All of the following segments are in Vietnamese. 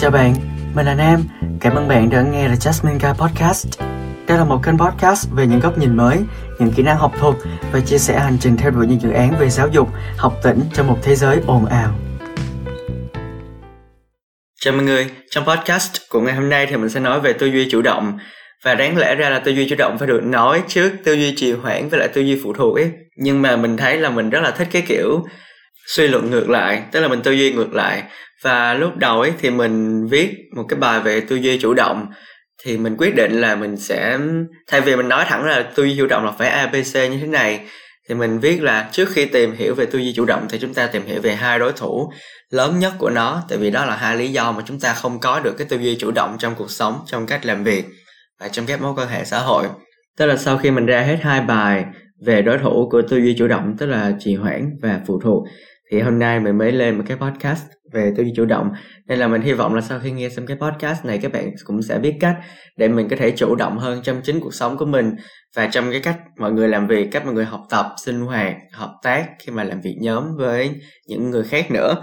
Chào bạn, mình là Nam. Cảm ơn bạn đã nghe The Jasmine Guy Podcast. Đây là một kênh podcast về những góc nhìn mới, những kỹ năng học thuật và chia sẻ hành trình theo đuổi những dự án về giáo dục, học tỉnh trong một thế giới ồn ào. Chào mọi người, trong podcast của ngày hôm nay thì mình sẽ nói về tư duy chủ động và đáng lẽ ra là tư duy chủ động phải được nói trước tư duy trì hoãn với lại tư duy phụ thuộc ấy nhưng mà mình thấy là mình rất là thích cái kiểu suy luận ngược lại, tức là mình tư duy ngược lại. Và lúc đầu ấy thì mình viết một cái bài về tư duy chủ động, thì mình quyết định là mình sẽ, thay vì mình nói thẳng là tư duy chủ động là phải abc như thế này, thì mình viết là trước khi tìm hiểu về tư duy chủ động thì chúng ta tìm hiểu về hai đối thủ lớn nhất của nó, tại vì đó là hai lý do mà chúng ta không có được cái tư duy chủ động trong cuộc sống, trong cách làm việc và trong các mối quan hệ xã hội. Tức là sau khi mình ra hết hai bài về đối thủ của tư duy chủ động, tức là trì hoãn và phụ thuộc thì hôm nay mình mới lên một cái podcast về tư duy chủ động. Nên là mình hy vọng là sau khi nghe xong cái podcast này, các bạn cũng sẽ biết cách để mình có thể chủ động hơn trong chính cuộc sống của mình và trong cái cách mọi người làm việc, cách mọi người học tập, sinh hoạt, hợp tác khi mà làm việc nhóm với những người khác nữa.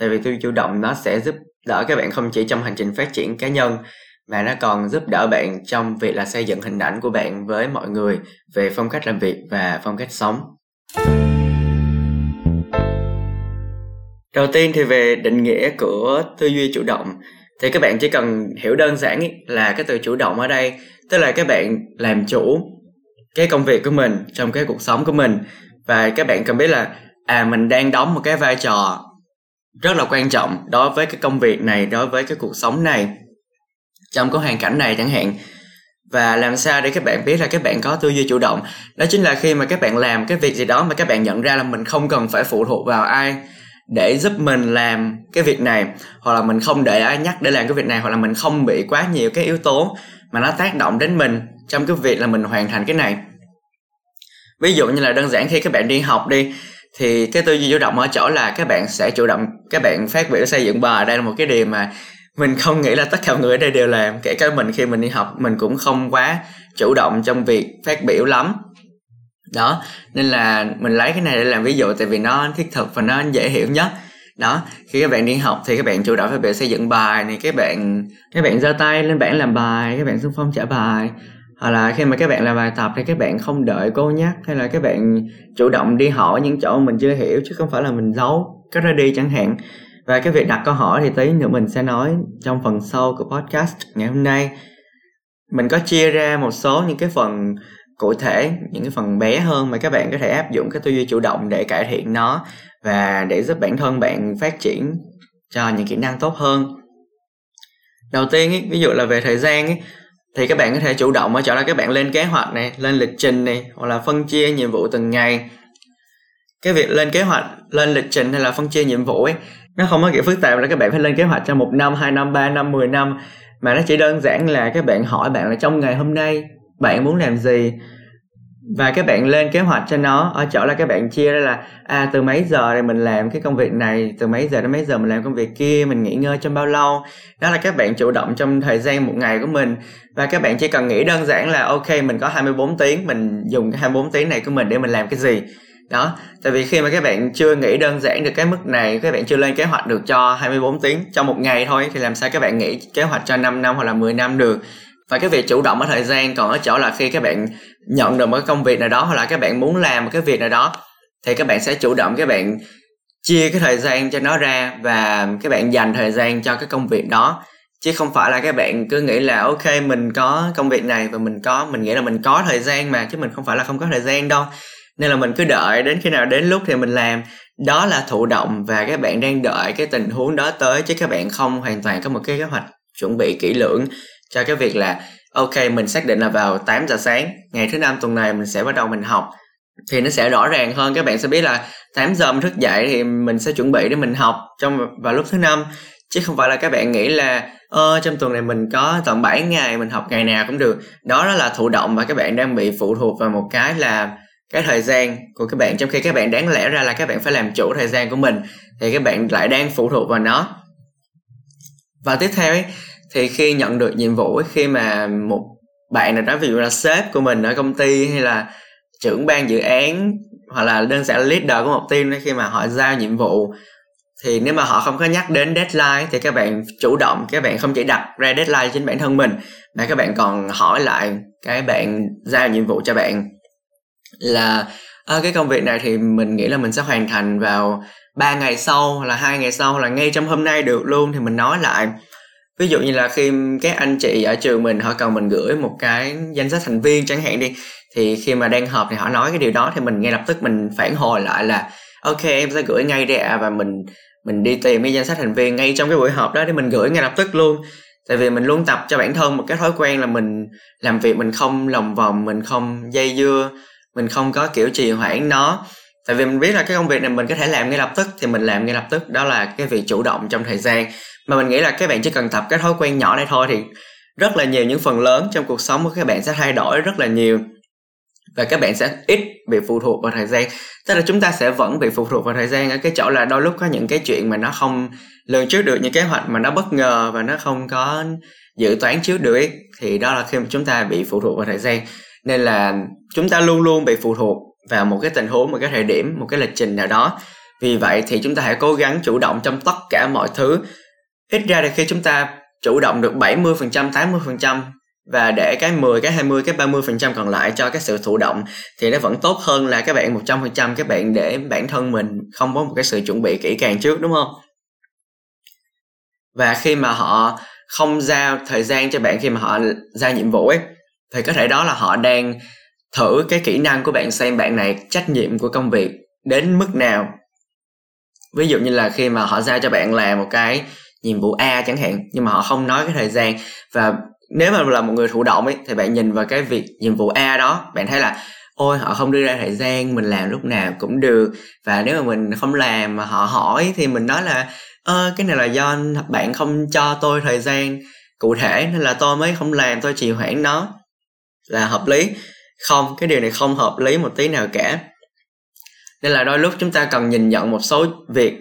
Tại vì tư duy chủ động nó sẽ giúp đỡ các bạn không chỉ trong hành trình phát triển cá nhân, mà nó còn giúp đỡ bạn trong việc là xây dựng hình ảnh của bạn với mọi người về phong cách làm việc và phong cách sống đầu tiên thì về định nghĩa của tư duy chủ động. Thì các bạn chỉ cần hiểu đơn giản là cái từ chủ động ở đây, tức là các bạn làm chủ cái công việc của mình trong cái cuộc sống của mình. Và các bạn cần biết là à mình đang đóng một cái vai trò rất là quan trọng đối với cái công việc này, đối với cái cuộc sống này, trong cái hoàn cảnh này chẳng hạn. Và làm sao để các bạn biết là các bạn có tư duy chủ động? Đó chính là khi mà các bạn làm cái việc gì đó mà các bạn nhận ra là mình không cần phải phụ thuộc vào ai để giúp mình làm cái việc này, hoặc là mình không để ai nhắc để làm cái việc này, hoặc là mình không bị quá nhiều cái yếu tố mà nó tác động đến mình trong cái việc là mình hoàn thành cái này. Ví dụ như là đơn giản khi các bạn đi học đi, thì cái tư duy chủ động ở chỗ là các bạn sẽ chủ động, các bạn phát biểu xây dựng bài, đây là một cái điều mà mình không nghĩ là tất cả mọi người ở đây đều làm, kể cả mình khi mình đi học, mình cũng không quá chủ động trong việc phát biểu lắm đó, nên là mình lấy cái này để làm ví dụ tại vì nó thiết thực và nó dễ hiểu nhất. Đó, khi các bạn đi học thì các bạn chủ động phải việc xây dựng bài này, các bạn các bạn giơ tay lên bảng làm bài, các bạn xung phong trả bài. Hoặc là khi mà các bạn làm bài tập thì các bạn không đợi cô nhắc hay là các bạn chủ động đi hỏi những chỗ mình chưa hiểu chứ không phải là mình giấu, cái ra đi chẳng hạn. Và cái việc đặt câu hỏi thì tí nữa mình sẽ nói trong phần sau của podcast ngày hôm nay. Mình có chia ra một số những cái phần cụ thể những cái phần bé hơn mà các bạn có thể áp dụng cái tư duy chủ động để cải thiện nó và để giúp bản thân bạn phát triển cho những kỹ năng tốt hơn. Đầu tiên ý, ví dụ là về thời gian ý, thì các bạn có thể chủ động ở chỗ là các bạn lên kế hoạch này lên lịch trình này hoặc là phân chia nhiệm vụ từng ngày. Cái việc lên kế hoạch lên lịch trình hay là phân chia nhiệm vụ ấy nó không có kiểu phức tạp là các bạn phải lên kế hoạch cho một năm hai năm ba năm mười năm mà nó chỉ đơn giản là các bạn hỏi bạn là trong ngày hôm nay bạn muốn làm gì? Và các bạn lên kế hoạch cho nó. Ở chỗ là các bạn chia ra là à từ mấy giờ thì mình làm cái công việc này, từ mấy giờ đến mấy giờ mình làm công việc kia, mình nghỉ ngơi trong bao lâu? Đó là các bạn chủ động trong thời gian một ngày của mình. Và các bạn chỉ cần nghĩ đơn giản là, ok, mình có 24 tiếng, mình dùng cái 24 tiếng này của mình để mình làm cái gì? Đó, tại vì khi mà các bạn chưa nghĩ đơn giản được cái mức này, các bạn chưa lên kế hoạch được cho 24 tiếng trong một ngày thôi, thì làm sao các bạn nghĩ kế hoạch cho 5 năm hoặc là 10 năm được? Và cái việc chủ động ở thời gian còn ở chỗ là khi các bạn nhận được một cái công việc nào đó hoặc là các bạn muốn làm một cái việc nào đó, thì các bạn sẽ chủ động các bạn chia cái thời gian cho nó ra và các bạn dành thời gian cho cái công việc đó. Chứ không phải là các bạn cứ nghĩ là, ok, mình có công việc này và mình có, mình nghĩ là mình có thời gian mà, chứ mình không phải là không có thời gian đâu. Nên là mình cứ đợi đến khi nào đến lúc thì mình làm. Đó là thụ động và các bạn đang đợi cái tình huống đó tới, chứ các bạn không hoàn toàn có một cái kế hoạch chuẩn bị kỹ lưỡng cho cái việc là, ok, mình xác định là vào 8 giờ sáng, ngày thứ năm tuần này mình sẽ bắt đầu mình học, thì nó sẽ rõ ràng hơn. Các bạn sẽ biết là 8 giờ mình thức dậy thì mình sẽ chuẩn bị để mình học trong, vào lúc thứ năm, chứ không phải là các bạn nghĩ là, ơ, trong tuần này mình có tận 7 ngày mình học ngày nào cũng được. Đó đó là thụ động và các bạn đang bị phụ thuộc vào một cái là cái thời gian của các bạn. Trong khi các bạn đáng lẽ ra là các bạn phải làm chủ thời gian của mình, thì các bạn lại đang phụ thuộc vào nó. Và tiếp theo ấy thì khi nhận được nhiệm vụ ấy, khi mà một bạn nào đó ví dụ là sếp của mình ở công ty hay là trưởng ban dự án hoặc là đơn giản là leader của một team ấy, khi mà họ giao nhiệm vụ thì nếu mà họ không có nhắc đến deadline thì các bạn chủ động các bạn không chỉ đặt ra deadline cho chính bản thân mình mà các bạn còn hỏi lại cái bạn giao nhiệm vụ cho bạn là à, cái công việc này thì mình nghĩ là mình sẽ hoàn thành vào 3 ngày sau hoặc là hai ngày sau hoặc là ngay trong hôm nay được luôn. Thì mình nói lại ví dụ như là khi các anh chị ở trường mình họ cần mình gửi một cái danh sách thành viên chẳng hạn đi thì khi mà đang họp thì họ nói cái điều đó thì mình ngay lập tức mình phản hồi lại là ok em sẽ gửi ngay đây ạ à, và mình mình đi tìm cái danh sách thành viên ngay trong cái buổi họp đó để mình gửi ngay lập tức luôn. Tại vì mình luôn tập cho bản thân một cái thói quen là mình làm việc mình không lòng vòng mình không dây dưa mình không có kiểu trì hoãn nó. Tại vì mình biết là cái công việc này mình có thể làm ngay lập tức thì mình làm ngay lập tức. Đó là cái việc chủ động trong thời gian mà mình nghĩ là các bạn chỉ cần tập cái thói quen nhỏ này thôi thì rất là nhiều những phần lớn trong cuộc sống của các bạn sẽ thay đổi rất là nhiều. Và các bạn sẽ ít bị phụ thuộc vào thời gian. Tức là chúng ta sẽ vẫn bị phụ thuộc vào thời gian ở cái chỗ là đôi lúc có những cái chuyện mà nó không lường trước được những kế hoạch mà nó bất ngờ và nó không có dự toán trước được ấy, thì đó là khi mà chúng ta bị phụ thuộc vào thời gian. Nên là chúng ta luôn luôn bị phụ thuộc vào một cái tình huống một cái thời điểm một cái lịch trình nào đó. Vì vậy thì chúng ta hãy cố gắng chủ động trong tất cả mọi thứ ít ra là khi chúng ta chủ động được 70%, 80% và để cái 10, cái 20, cái 30% còn lại cho cái sự thụ động thì nó vẫn tốt hơn là các bạn 100% các bạn để bản thân mình không có một cái sự chuẩn bị kỹ càng trước đúng không? Và khi mà họ không giao thời gian cho bạn khi mà họ giao nhiệm vụ ấy thì có thể đó là họ đang thử cái kỹ năng của bạn xem bạn này trách nhiệm của công việc đến mức nào ví dụ như là khi mà họ giao cho bạn làm một cái nhiệm vụ A chẳng hạn, nhưng mà họ không nói cái thời gian. Và nếu mà là một người thụ động ấy, thì bạn nhìn vào cái việc nhiệm vụ A đó, bạn thấy là, ôi, họ không đưa ra thời gian, mình làm lúc nào cũng được. Và nếu mà mình không làm mà họ hỏi thì mình nói là, ơ, cái này là do bạn không cho tôi thời gian cụ thể, nên là tôi mới không làm, tôi trì hoãn nó. Là hợp lý. Không, cái điều này không hợp lý một tí nào cả. Nên là đôi lúc chúng ta cần nhìn nhận một số việc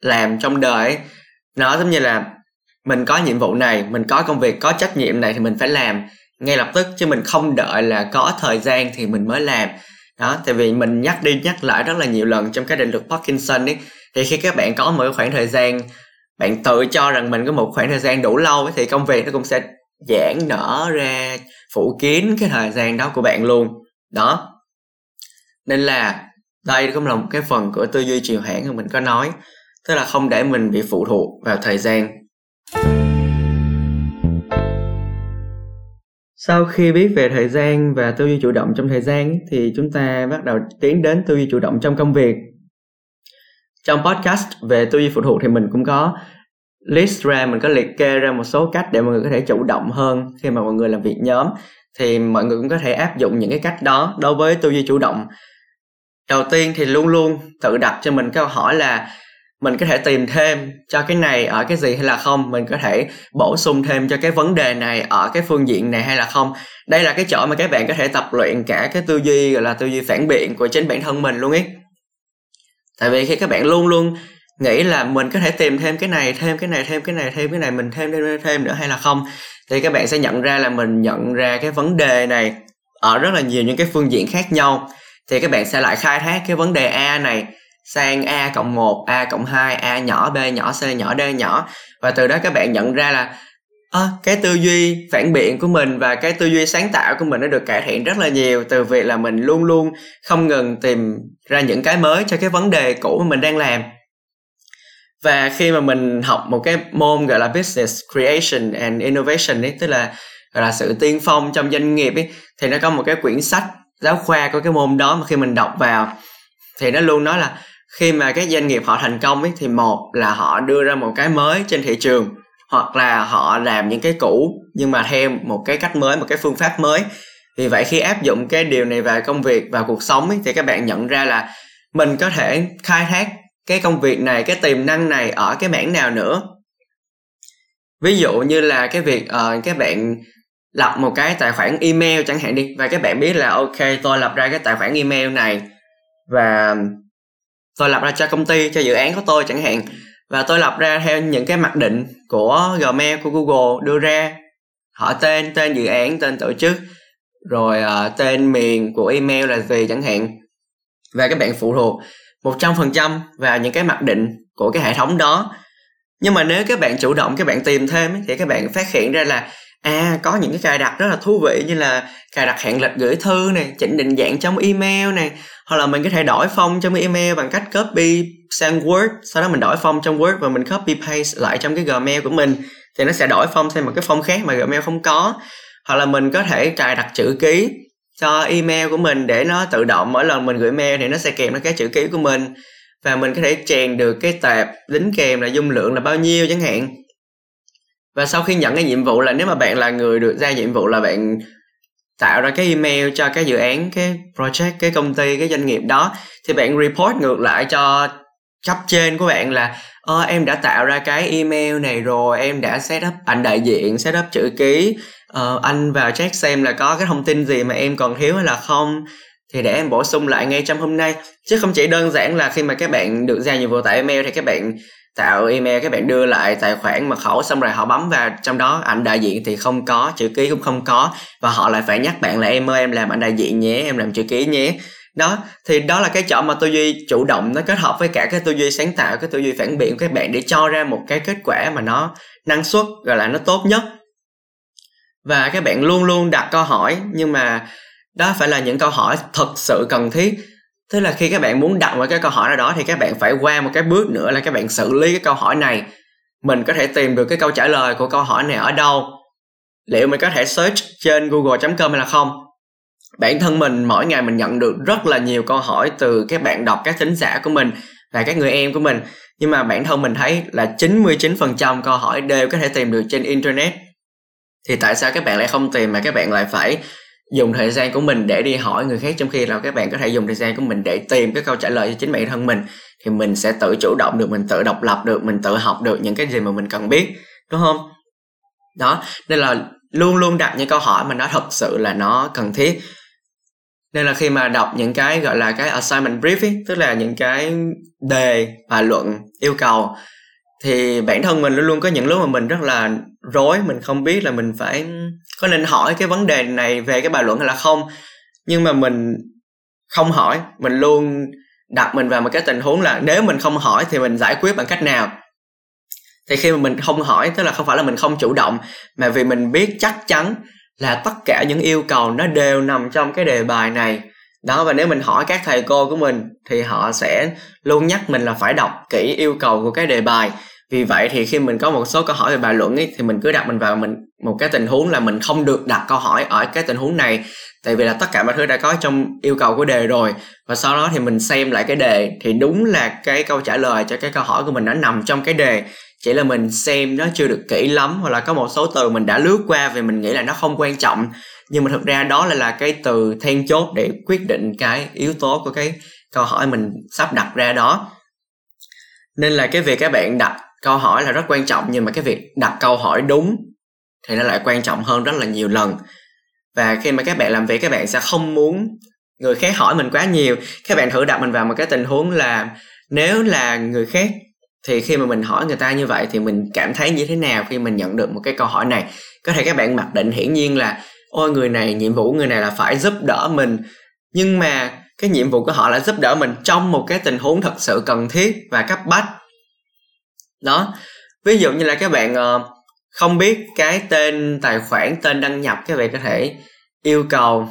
làm trong đời nó giống như là mình có nhiệm vụ này mình có công việc có trách nhiệm này thì mình phải làm ngay lập tức chứ mình không đợi là có thời gian thì mình mới làm. Đó tại vì mình nhắc đi nhắc lại rất là nhiều lần trong cái định luật Parkinson ấy thì khi các bạn có một khoảng thời gian bạn tự cho rằng mình có một khoảng thời gian đủ lâu ấy, thì công việc nó cũng sẽ giãn nở ra phủ kín cái thời gian đó của bạn luôn. Đó. Nên là đây cũng là một cái phần của tư duy chiều hãng mà mình có nói tức là không để mình bị phụ thuộc vào thời gian. Sau khi biết về thời gian và tư duy chủ động trong thời gian thì chúng ta bắt đầu tiến đến tư duy chủ động trong công việc. Trong podcast về tư duy phụ thuộc thì mình cũng có list ra, mình có liệt kê ra một số cách để mọi người có thể chủ động hơn khi mà mọi người làm việc nhóm. Thì mọi người cũng có thể áp dụng những cái cách đó đối với tư duy chủ động. Đầu tiên thì luôn luôn tự đặt cho mình câu hỏi là mình có thể tìm thêm cho cái này ở cái gì hay là không? Mình có thể bổ sung thêm cho cái vấn đề này ở cái phương diện này hay là không? Đây là cái chỗ mà các bạn có thể tập luyện cả cái tư duy, gọi là tư duy phản biện của chính bản thân mình luôn ấy. Tại vì khi các bạn luôn luôn nghĩ là mình có thể tìm thêm cái này, thêm cái này, thêm cái này, thêm cái này, mình thêm thêm thêm nữa hay là không, thì các bạn sẽ nhận ra là mình nhận ra cái vấn đề này ở rất là nhiều những cái phương diện khác nhau. Thì các bạn sẽ lại khai thác cái vấn đề a này sang a cộng 1, a cộng 2, a nhỏ, b nhỏ, c nhỏ, d nhỏ. Và từ đó các bạn nhận ra là à, cái tư duy phản biện của mình và cái tư duy sáng tạo của mình nó được cải thiện rất là nhiều từ việc là mình luôn luôn không ngừng tìm ra những cái mới cho cái vấn đề cũ mà mình đang làm. Và khi mà mình học một cái môn gọi là business creation and innovation ấy tức là gọi là sự tiên phong trong doanh nghiệp ấy thì nó có một cái quyển sách giáo khoa của cái môn đó mà khi mình đọc vào thì nó luôn nói là khi mà các doanh nghiệp họ thành công ấy thì một là họ đưa ra một cái mới trên thị trường hoặc là họ làm những cái cũ nhưng mà theo một cái cách mới một cái phương pháp mới. Vì vậy khi áp dụng cái điều này vào công việc và cuộc sống ấy, thì các bạn nhận ra là mình có thể khai thác cái công việc này cái tiềm năng này ở cái mảng nào nữa. Ví dụ như là cái việc uh, các bạn lập một cái tài khoản email chẳng hạn đi và các bạn biết là ok tôi lập ra cái tài khoản email này và tôi lập ra cho công ty cho dự án của tôi chẳng hạn. Và tôi lập ra theo những cái mặc định của Gmail của Google đưa ra. Họ tên tên dự án tên tổ chức rồi uh, tên miền của email là gì chẳng hạn. Và các bạn phụ thuộc 100% vào những cái mặc định của cái hệ thống đó. Nhưng mà nếu các bạn chủ động các bạn tìm thêm thì các bạn phát hiện ra là à có những cái cài đặt rất là thú vị như là cài đặt hẹn lịch gửi thư này chỉnh định dạng trong email này hoặc là mình có thể đổi phong trong email bằng cách copy sang word, sau đó mình đổi phong trong word và mình copy paste lại trong cái gmail của mình, thì nó sẽ đổi phong sang một cái phong khác mà gmail không có. Hoặc là mình có thể cài đặt chữ ký cho email của mình để nó tự động mỗi lần mình gửi mail thì nó sẽ kèm nó cái chữ ký của mình. Và mình có thể chèn được cái tệp đính kèm là dung lượng là bao nhiêu chẳng hạn và sau khi nhận cái nhiệm vụ là nếu mà bạn là người được ra nhiệm vụ là bạn tạo ra cái email cho cái dự án cái project cái công ty cái doanh nghiệp đó thì bạn report ngược lại cho cấp trên của bạn là ờ, em đã tạo ra cái email này rồi em đã set up ảnh đại diện set up chữ ký. Ờ, anh vào check xem là có cái thông tin gì mà em còn thiếu hay là không. Thì để em bổ sung lại ngay trong hôm nay. Chứ không chỉ đơn giản là khi mà các bạn được giao nhiệm vụ tại email thì các bạn tạo email các bạn đưa lại tài khoản mật khẩu xong rồi họ bấm vào trong đó. Ảnh đại diện thì không có, chữ ký cũng không có. Và họ lại phải nhắc bạn là, em ơi, em làm ảnh đại diện nhé, em làm chữ ký nhé. Đó, thì đó là cái chỗ mà tư duy chủ động nó kết hợp với cả cái tư duy sáng tạo, cái tư duy phản biện của các bạn để cho ra một cái kết quả mà nó năng suất, gọi là nó tốt nhất. Và các bạn luôn luôn đặt câu hỏi, nhưng mà đó phải là những câu hỏi thật sự cần thiết tức là khi các bạn muốn đặt một cái câu hỏi nào đó thì các bạn phải qua một cái bước nữa là các bạn xử lý cái câu hỏi này. Mình có thể tìm được cái câu trả lời của câu hỏi này ở đâu? Liệu mình có thể search trên google.com hay là không? Bản thân mình, mỗi ngày mình nhận được rất là nhiều câu hỏi từ các bạn đọc, các thính giả của mình và các người em của mình. Nhưng mà bản thân mình thấy là 99% câu hỏi đều có thể tìm được trên internet. Thì tại sao các bạn lại không tìm mà các bạn lại phải dùng thời gian của mình để đi hỏi người khác trong khi là các bạn có thể dùng thời gian của mình để tìm cái câu trả lời cho chính bản thân mình thì mình sẽ tự chủ động được mình tự độc lập được mình tự học được những cái gì mà mình cần biết đúng không? Đó nên là luôn luôn đặt những câu hỏi mà nó thật sự là nó cần thiết. Nên là khi mà đọc những cái gọi là cái assignment brief ấy, tức là những cái đề bài luận yêu cầu thì bản thân mình luôn luôn có những lúc mà mình rất là rối, mình không biết là mình phải có nên hỏi cái vấn đề này về cái bài luận hay là không. Nhưng mà mình không hỏi, mình luôn đặt mình vào một cái tình huống là nếu mình không hỏi thì mình giải quyết bằng cách nào? Thì khi mà mình không hỏi, tức là không phải là mình không chủ động, mà vì mình biết chắc chắn là tất cả những yêu cầu nó đều nằm trong cái đề bài này. Đó, và nếu mình hỏi các thầy cô của mình thì họ sẽ luôn nhắc mình là phải đọc kỹ yêu cầu của cái đề bài vì vậy thì khi mình có một số câu hỏi về bài luận ấy, thì mình cứ đặt mình vào mình một cái tình huống là mình không được đặt câu hỏi ở cái tình huống này. Tại vì là tất cả mọi thứ đã có trong yêu cầu của đề rồi và sau đó thì mình xem lại cái đề thì đúng là cái câu trả lời cho cái câu hỏi của mình nó nằm trong cái đề. Chỉ là mình xem nó chưa được kỹ lắm hoặc là có một số từ mình đã lướt qua vì mình nghĩ là nó không quan trọng. Nhưng mà thực ra đó lại là cái từ then chốt để quyết định cái yếu tố của cái câu hỏi mình sắp đặt ra đó. Nên là cái việc các bạn đặt câu hỏi là rất quan trọng nhưng mà cái việc đặt câu hỏi đúng thì nó lại quan trọng hơn rất là nhiều lần. Và khi mà các bạn làm việc, các bạn sẽ không muốn người khác hỏi mình quá nhiều. Các bạn thử đặt mình vào một cái tình huống là nếu là người khác thì khi mà mình hỏi người ta như vậy thì mình cảm thấy như thế nào khi mình nhận được một cái câu hỏi này? Có thể các bạn mặc định hiển nhiên là, ôi, người này, nhiệm vụ người này là phải giúp đỡ mình. Nhưng mà cái nhiệm vụ của họ là giúp đỡ mình trong một cái tình huống thật sự cần thiết và cấp bách đó. Ví dụ như là các bạn uh, không biết cái tên tài khoản tên đăng nhập các bạn có thể yêu cầu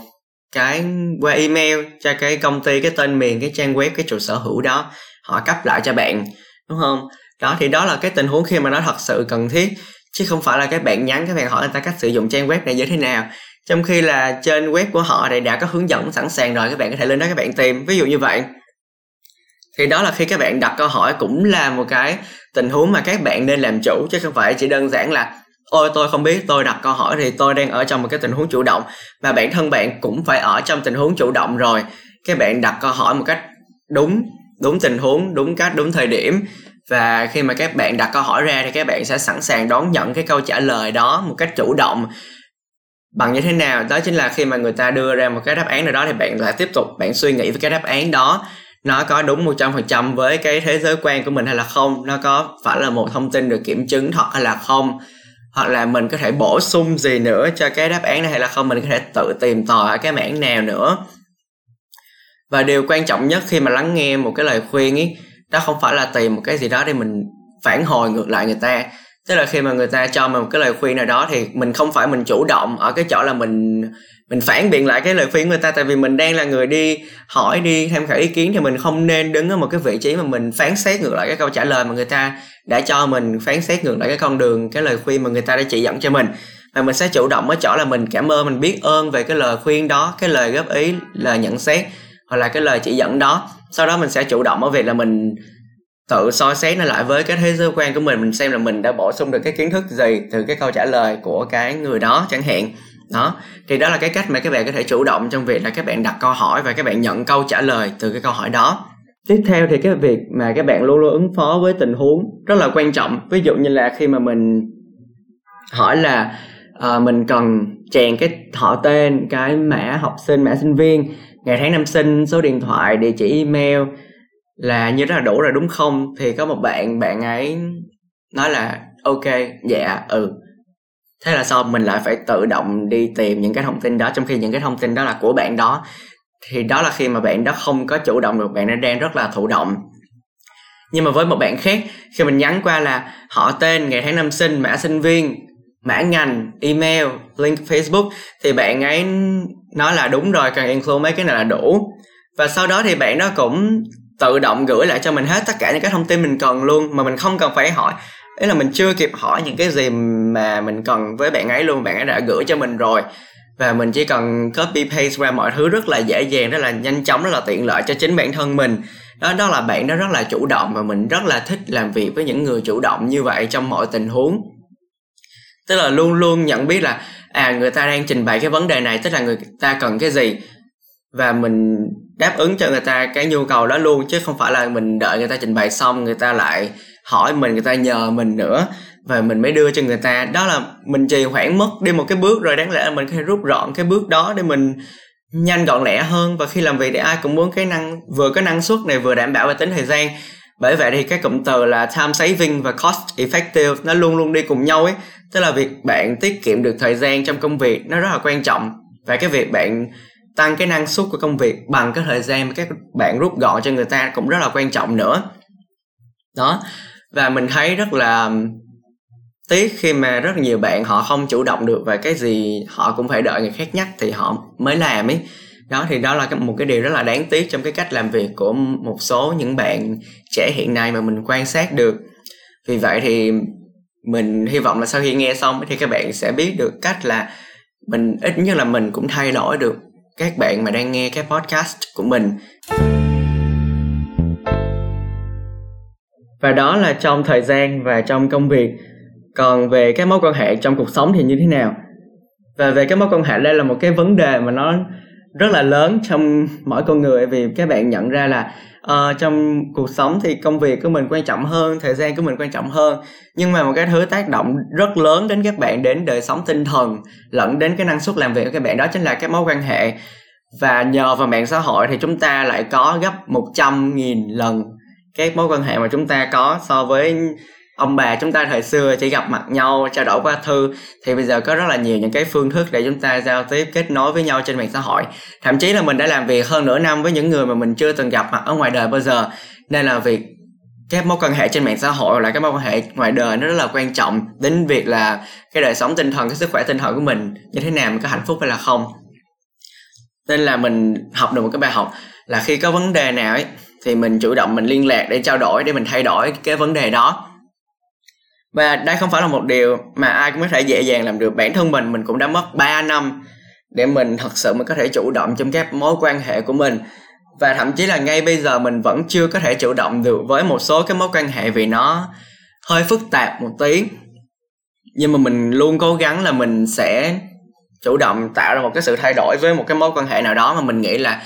cái qua email cho cái công ty cái tên miền cái trang web cái trụ sở hữu đó họ cấp lại cho bạn đúng không? Đó thì đó là cái tình huống khi mà nó thật sự cần thiết chứ không phải là các bạn nhắn các bạn hỏi người ta cách sử dụng trang web này như thế nào. Trong khi là trên web của họ thì đã có hướng dẫn sẵn sàng rồi các bạn có thể lên đó các bạn tìm. Ví dụ như vậy thì đó là khi các bạn đặt câu hỏi cũng là một cái tình huống mà các bạn nên làm chủ, chứ không phải chỉ đơn giản là, ôi, tôi không biết, tôi đặt câu hỏi thì tôi đang ở trong một cái tình huống chủ động. Và bản thân bạn cũng phải ở trong tình huống chủ động rồi. Các bạn đặt câu hỏi một cách đúng đúng tình huống, đúng cách, đúng thời điểm. Và khi mà các bạn đặt câu hỏi ra thì các bạn sẽ sẵn sàng đón nhận cái câu trả lời đó một cách chủ động. Bằng như thế nào? Đó chính là khi mà người ta đưa ra một cái đáp án nào đó thì bạn lại tiếp tục bạn suy nghĩ về cái đáp án đó nó có đúng một trăm phần trăm với cái thế giới quan của mình hay là không? Nó có phải là một thông tin được kiểm chứng thật hay là không? Hoặc là mình có thể bổ sung gì nữa cho cái đáp án này hay là không? Mình có thể tự tìm tòi ở cái mảng nào nữa. Và điều quan trọng nhất khi mà lắng nghe một cái lời khuyên ấy đó không phải là tìm một cái gì đó để mình phản hồi ngược lại người ta. Tức là khi mà người ta cho mình một cái lời khuyên nào đó thì mình không phải mình chủ động ở cái chỗ là mình mình phản biện lại cái lời khuyên người ta, tại vì mình đang là người đi hỏi, đi tham khảo ý kiến, thì mình không nên đứng ở một cái vị trí mà mình phán xét ngược lại cái câu trả lời mà người ta đã cho mình, phán xét ngược lại cái con đường, cái lời khuyên mà người ta đã chỉ dẫn cho mình. Mà mình sẽ chủ động ở chỗ là mình cảm ơn, mình biết ơn về cái lời khuyên đó, cái lời góp ý, lời nhận xét, hoặc là cái lời chỉ dẫn đó. Sau đó mình sẽ chủ động ở việc là mình tự soi xét nó lại với cái thế giới quan của mình mình xem là mình đã bổ sung được cái kiến thức gì từ cái câu trả lời của cái người đó chẳng hạn đó. Thì đó là cái cách mà các bạn có thể chủ động trong việc là các bạn đặt câu hỏi và các bạn nhận câu trả lời từ cái câu hỏi đó. Tiếp theo thì cái việc mà các bạn luôn luôn ứng phó với tình huống rất là quan trọng. Ví dụ như là khi mà mình hỏi là uh, mình cần chèn cái họ tên cái mã học sinh mã sinh viên ngày tháng năm sinh số điện thoại địa chỉ email là như đó là đủ rồi đúng không? Thì có một bạn bạn ấy nói là ok dạ ừ thế là sao mình lại phải tự động đi tìm những cái thông tin đó, trong khi những cái thông tin đó là của bạn đó. Thì đó là khi mà bạn đó không có chủ động được, bạn nó đang rất là thụ động. Nhưng mà với một bạn khác, khi mình nhắn qua là họ tên ngày tháng năm sinh, mã sinh viên, mã ngành, email, link facebook, thì bạn ấy nói là đúng rồi, cần include mấy cái này là đủ. Và sau đó thì bạn đó cũng tự động gửi lại cho mình hết tất cả những cái thông tin mình cần luôn, mà mình không cần phải hỏi ý là mình chưa kịp hỏi những cái gì mà mình cần với bạn ấy luôn, bạn ấy đã gửi cho mình rồi. Và mình chỉ cần copy paste qua mọi thứ rất là dễ dàng, rất là nhanh chóng, rất là tiện lợi cho chính bản thân mình. Đó đó là bạn đó rất là chủ động và mình rất là thích làm việc với những người chủ động như vậy trong mọi tình huống. Tức là luôn luôn nhận biết là à người ta đang trình bày cái vấn đề này, tức là người ta cần cái gì. Và mình đáp ứng cho người ta cái nhu cầu đó luôn, chứ không phải là mình đợi người ta trình bày xong, người ta lại hỏi mình, người ta nhờ mình nữa và mình mới đưa cho người ta. Đó là mình trì hoãn mất đi một cái bước rồi đáng lẽ là mình có thể rút gọn cái bước đó để mình nhanh gọn lẹ hơn. Và khi làm việc thì ai cũng muốn cái năng, vừa có năng suất này vừa đảm bảo về tính thời gian. Bởi vậy thì cái cụm từ là time saving và cost effective nó luôn luôn đi cùng nhau ấy. Tức là việc bạn tiết kiệm được thời gian trong công việc nó rất là quan trọng. Và cái việc bạn tăng cái năng suất của công việc bằng cái thời gian mà các bạn rút gọn cho người ta cũng rất là quan trọng nữa. Đó và mình thấy rất là tiếc khi mà rất nhiều bạn họ không chủ động được về cái gì, họ cũng phải đợi người khác nhắc thì họ mới làm ấy. Đó, thì đó là một cái điều rất là đáng tiếc trong cái cách làm việc của một số những bạn trẻ hiện nay mà mình quan sát được. Vì vậy thì mình hy vọng là sau khi nghe xong thì các bạn sẽ biết được cách là mình, ít nhất là mình cũng thay đổi được các bạn mà đang nghe cái podcast của mình. Và đó là trong thời gian và trong công việc. Còn về các mối quan hệ trong cuộc sống thì như thế nào? Và về các mối quan hệ đây là một cái vấn đề mà nó rất là lớn trong mỗi con người vì các bạn nhận ra là uh, trong cuộc sống thì công việc của mình quan trọng hơn thời gian của mình quan trọng hơn. Nhưng mà một cái thứ tác động rất lớn đến các bạn đến đời sống tinh thần lẫn đến cái năng suất làm việc của các bạn đó chính là các mối quan hệ. Và nhờ vào mạng xã hội thì chúng ta lại có gấp một trăm nghìn lần các mối quan hệ mà chúng ta có so với ông bà chúng ta thời xưa, chỉ gặp mặt nhau, trao đổi qua thư, thì bây giờ có rất là nhiều những cái phương thức để chúng ta giao tiếp, kết nối với nhau trên mạng xã hội. Thậm chí là mình đã làm việc hơn nửa năm với những người mà mình chưa từng gặp mặt ở ngoài đời bao giờ. Nên là việc các mối quan hệ trên mạng xã hội là các mối quan hệ ngoài đời nó rất là quan trọng đến việc là cái đời sống tinh thần, cái sức khỏe tinh thần của mình như thế nào, mình có hạnh phúc hay là không. Nên là mình học được một cái bài học là khi có vấn đề nào ấy thì mình chủ động mình liên lạc để trao đổi, để mình thay đổi cái vấn đề đó. Và đây không phải là một điều mà ai cũng có thể dễ dàng làm được. Bản thân mình mình cũng đã mất 3 năm để mình thật sự mình có thể chủ động trong các mối quan hệ của mình. Và thậm chí là ngay bây giờ mình vẫn chưa có thể chủ động được với một số cái mối quan hệ vì nó hơi phức tạp một tí. Nhưng mà mình luôn cố gắng là mình sẽ chủ động tạo ra một cái sự thay đổi với một cái mối quan hệ nào đó mà mình nghĩ là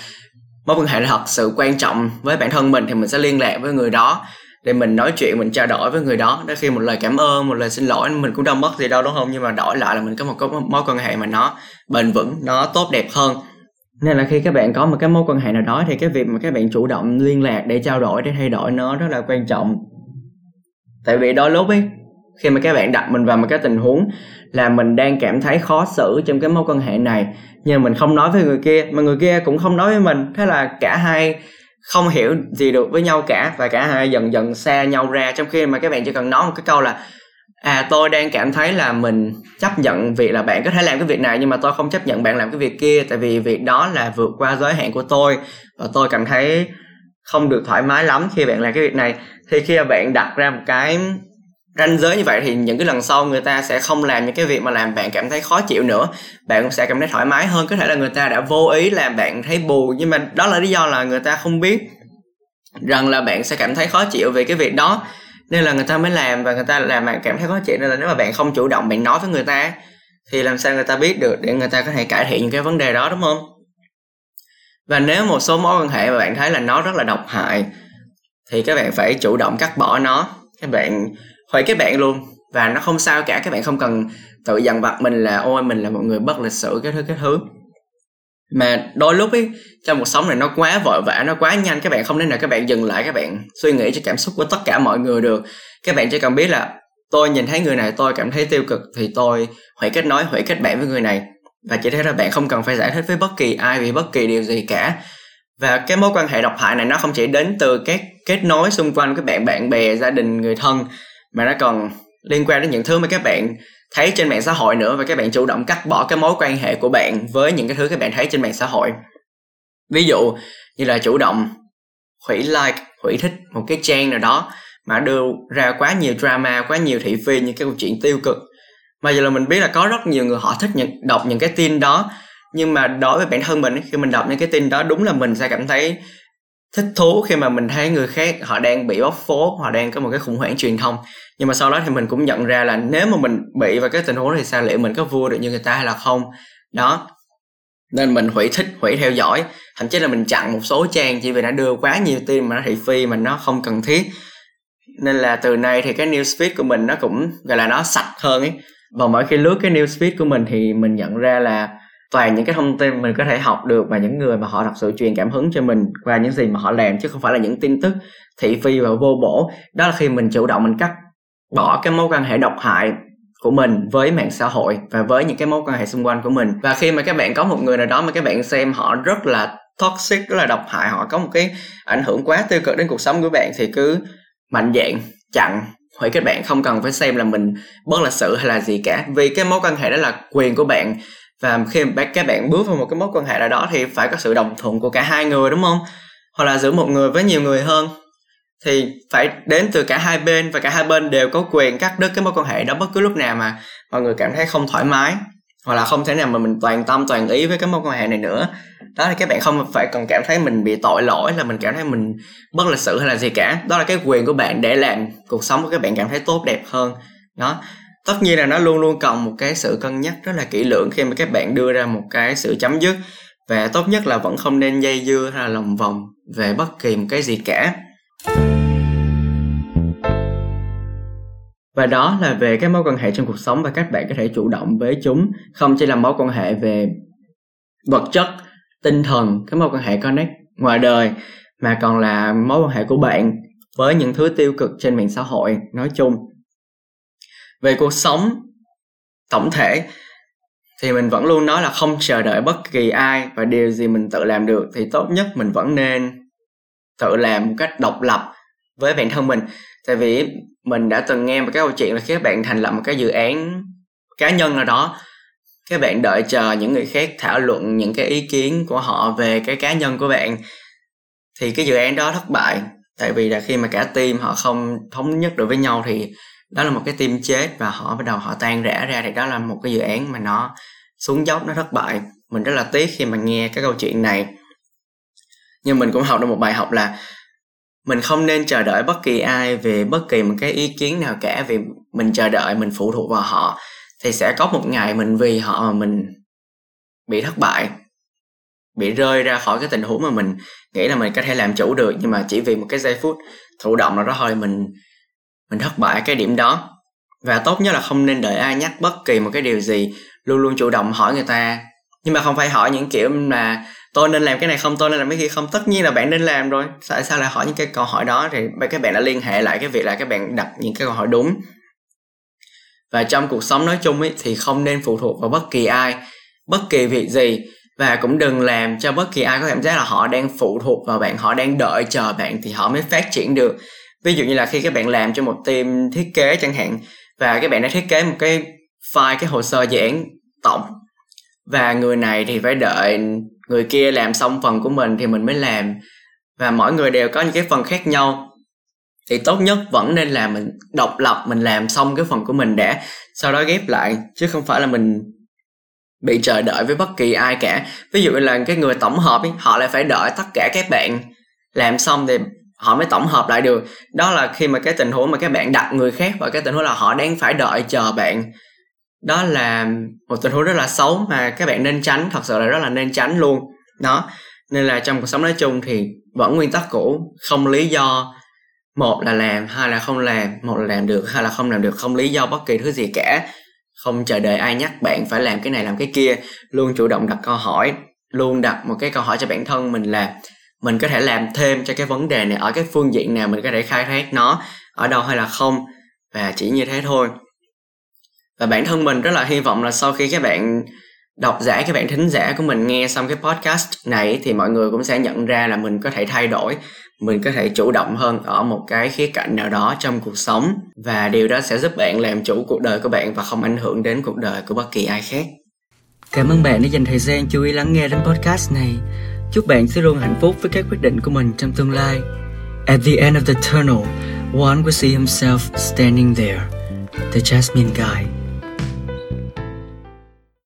mối quan hệ là thật sự quan trọng với bản thân mình thì mình sẽ liên lạc với người đó để mình nói chuyện, mình trao đổi với người đó. Đôi khi một lời cảm ơn, một lời xin lỗi, mình cũng đâu mất gì đâu, đúng không? Nhưng mà đổi lại là mình có một cái mối quan hệ mà nó bền vững, nó tốt đẹp hơn. Nên là khi các bạn có một cái mối quan hệ nào đó thì cái việc mà các bạn chủ động liên lạc để trao đổi, để thay đổi nó rất là quan trọng. Tại vì đôi lúc ấy, khi mà các bạn đặt mình vào một cái tình huống là mình đang cảm thấy khó xử trong cái mối quan hệ này. Nhưng mình không nói với người kia, mà người kia cũng không nói với mình. Thế là cả hai không hiểu gì được với nhau cả. Và cả hai dần dần xa nhau ra. Trong khi mà các bạn chỉ cần nói một cái câu là à tôi đang cảm thấy là mình chấp nhận việc là bạn có thể làm cái việc này, nhưng mà tôi không chấp nhận bạn làm cái việc kia, tại vì việc đó là vượt qua giới hạn của tôi, và tôi cảm thấy không được thoải mái lắm khi bạn làm cái việc này. Thì khi bạn đặt ra một cái ranh giới như vậy thì những cái lần sau người ta sẽ không làm những cái việc mà làm bạn cảm thấy khó chịu nữa. Bạn cũng sẽ cảm thấy thoải mái hơn. Có thể là người ta đã vô ý làm bạn thấy buồn, nhưng mà đó là lý do là người ta không biết rằng là bạn sẽ cảm thấy khó chịu về cái việc đó. Nên là người ta mới làm và người ta làm bạn cảm thấy khó chịu. Nên là nếu mà bạn không chủ động bạn nói với người ta, thì làm sao người ta biết được để người ta có thể cải thiện những cái vấn đề đó, đúng không? Và nếu một số mối quan hệ mà bạn thấy là nó rất là độc hại, thì các bạn phải chủ động cắt bỏ nó. Các bạn hỏi các bạn luôn. Và nó không sao cả các bạn không cần tự dằn vặt mình là, ôi, mình là một người bất lịch sự, cái thứ cái thứ. Mà đôi lúc ấy trong cuộc sống này nó quá vội vã, nó quá nhanh các bạn không nên là các bạn dừng lại các bạn suy nghĩ cho cảm xúc của tất cả mọi người được. Các bạn chỉ cần biết là, tôi nhìn thấy người này, tôi cảm thấy tiêu cực, thì tôi hủy kết nối hủy kết bạn với người này. Và chỉ thế là bạn không cần phải giải thích với bất kỳ ai vì bất kỳ điều gì cả. Và cái mối quan hệ độc hại này nó không chỉ đến từ các kết nối xung quanh các bạn bạn bè, gia đình, người thân mà nó còn liên quan đến những thứ mà các bạn thấy trên mạng xã hội nữa và các bạn chủ động cắt bỏ cái mối quan hệ của bạn với những cái thứ các bạn thấy trên mạng xã hội. Ví dụ như là chủ động hủy like hủy thích một cái trang nào đó mà đưa ra quá nhiều drama quá nhiều thị phi những cái câu chuyện tiêu cực. Mà giờ là mình biết là có rất nhiều người họ thích những, đọc những cái tin đó nhưng mà đối với bản thân mình khi mình đọc những cái tin đó đúng là mình sẽ cảm thấy thích thú khi mà mình thấy người khác họ đang bị bóc phốt, họ đang có một cái khủng hoảng truyền thông. Nhưng mà sau đó thì mình cũng nhận ra là nếu mà mình bị vào cái tình huống thì sao? Liệu mình có vua được như người ta hay là không? Đó. Nên mình hủy thích, hủy theo dõi. Thậm chí là mình chặn một số trang chỉ vì đã đưa quá nhiều tin mà nó thị phi, mà nó không cần thiết. Nên là từ nay thì cái newsfeed của mình nó cũng, gọi là nó sạch hơn ấy. Và mỗi khi lướt cái newsfeed của mình thì mình nhận ra là toàn những cái thông tin mình có thể học được và những người mà họ thật sự truyền cảm hứng cho mình qua những gì mà họ làm, chứ không phải là những tin tức thị phi và vô bổ. Đó là khi mình chủ động mình cắt bỏ cái mối quan hệ độc hại của mình với mạng xã hội và với những cái mối quan hệ xung quanh của mình. Và khi mà các bạn có một người nào đó mà các bạn xem họ rất là toxic, rất là độc hại, họ có một cái ảnh hưởng quá tiêu cực đến cuộc sống của bạn thì cứ mạnh dạn, chặn, hủy các bạn. Không cần phải xem là mình bất là sự hay là gì cả. Vì cái mối quan hệ đó là quyền của bạn và khi các bạn bước vào một cái mối quan hệ nào đó thì phải có sự đồng thuận của cả hai người, đúng không? Hoặc là giữa một người với nhiều người hơn. Thì phải đến từ cả hai bên và cả hai bên đều có quyền cắt đứt cái mối quan hệ đó bất cứ lúc nào mà mọi người cảm thấy không thoải mái. Hoặc là không thể nào mà mình toàn tâm, toàn ý với cái mối quan hệ này nữa. Đó là các bạn không phải cần cảm thấy mình bị tội lỗi, là mình cảm thấy mình bất lịch sự hay là gì cả. Đó là cái quyền của bạn để làm cuộc sống của các bạn cảm thấy tốt đẹp hơn. Đó tất nhiên là nó luôn luôn cần một cái sự cân nhắc rất là kỹ lưỡng khi mà các bạn đưa ra một cái sự chấm dứt. Và tốt nhất là vẫn không nên dây dưa hay là lòng vòng về bất kỳ một cái gì cả. Và đó là về các mối quan hệ trong cuộc sống và các bạn có thể chủ động với chúng. Không chỉ là mối quan hệ về vật chất, tinh thần các mối quan hệ connect ngoài đời, mà còn là mối quan hệ của bạn với những thứ tiêu cực trên mạng xã hội nói chung về cuộc sống tổng thể, thì mình vẫn luôn nói là không chờ đợi bất kỳ ai và điều gì mình tự làm được thì tốt nhất mình vẫn nên tự làm một cách độc lập với bản thân mình. Tại vì mình đã từng nghe một cái câu chuyện là khi các bạn thành lập một cái dự án cá nhân nào đó, các bạn đợi chờ những người khác thảo luận những cái ý kiến của họ về cái cá nhân của bạn, thì cái dự án đó thất bại. Tại vì là khi mà cả team họ không thống nhất được với nhau thì đó là một cái team chết và họ bắt đầu họ tan rã ra thì đó là một cái dự án mà nó xuống dốc, nó thất bại. Mình rất là tiếc khi mà nghe cái câu chuyện này. Nhưng mình cũng học được một bài học là mình không nên chờ đợi bất kỳ ai về bất kỳ một cái ý kiến nào cả, vì mình chờ đợi, mình phụ thuộc vào họ thì sẽ có một ngày mình vì họ mà mình bị thất bại, bị rơi ra khỏi cái tình huống mà mình nghĩ là mình có thể làm chủ được. Nhưng mà chỉ vì một cái giây phút thụ động nào đó thôi, mình mình thất bại cái điểm đó. Và tốt nhất là không nên đợi ai nhắc bất kỳ một cái điều gì, luôn luôn chủ động hỏi người ta. Nhưng mà không phải hỏi những kiểu là tôi nên làm cái này không, tôi nên làm cái kia không. Tất nhiên là bạn nên làm rồi. Tại sao lại hỏi những cái câu hỏi đó? Thì các bạn đã liên hệ lại cái việc là các bạn đặt những cái câu hỏi đúng. Và trong cuộc sống nói chung ấy, thì không nên phụ thuộc vào bất kỳ ai, bất kỳ việc gì. Và cũng đừng làm cho bất kỳ ai có cảm giác là họ đang phụ thuộc vào bạn, họ đang đợi chờ bạn thì họ mới phát triển được ví dụ như là khi các bạn làm cho một team thiết kế chẳng hạn và các bạn đã thiết kế một cái file cái hồ sơ dự án tổng và người này thì phải đợi người kia làm xong phần của mình thì mình mới làm và mỗi người đều có những cái phần khác nhau. Thì tốt nhất vẫn nên là mình độc lập mình làm xong cái phần của mình đã sau đó ghép lại chứ không phải là mình bị chờ đợi với bất kỳ ai cả. Ví dụ như là cái người tổng hợp ấy, họ lại phải đợi tất cả các bạn làm xong thì họ mới tổng hợp lại được. Đó là khi mà cái tình huống mà các bạn đặt người khác vào cái tình huống là họ đang phải đợi chờ bạn. Đó là một tình huống rất là xấu mà các bạn nên tránh, thật sự là rất là nên tránh luôn. Đó, nên là trong cuộc sống nói chung thì vẫn nguyên tắc cũ, không lý do một là làm, hai là không làm, một là làm được, hai là không làm được, không lý do bất kỳ thứ gì cả. Không chờ đợi ai nhắc bạn phải làm cái này, làm cái kia, luôn chủ động đặt câu hỏi, luôn đặt một cái câu hỏi cho bản thân mình là mình có thể làm thêm cho cái vấn đề này ở cái phương diện nào mình có thể khai thác nó, ở đâu hay là không, và chỉ như thế thôi. Và bản thân mình rất là hy vọng là sau khi các bạn độc giả, các bạn thính giả của mình nghe xong cái podcast này thì mọi người cũng sẽ nhận ra là mình có thể thay đổi, mình có thể chủ động hơn ở một cái khía cạnh nào đó trong cuộc sống, và điều đó sẽ giúp bạn làm chủ cuộc đời của bạn và không ảnh hưởng đến cuộc đời của bất kỳ ai khác. Cảm ơn bạn đã dành thời gian chú ý lắng nghe đến podcast này chúc bạn sẽ luôn hạnh phúc với các quyết định của mình trong tương lai. At the end of the tunnel, one will see himself standing there, the jasmine guy.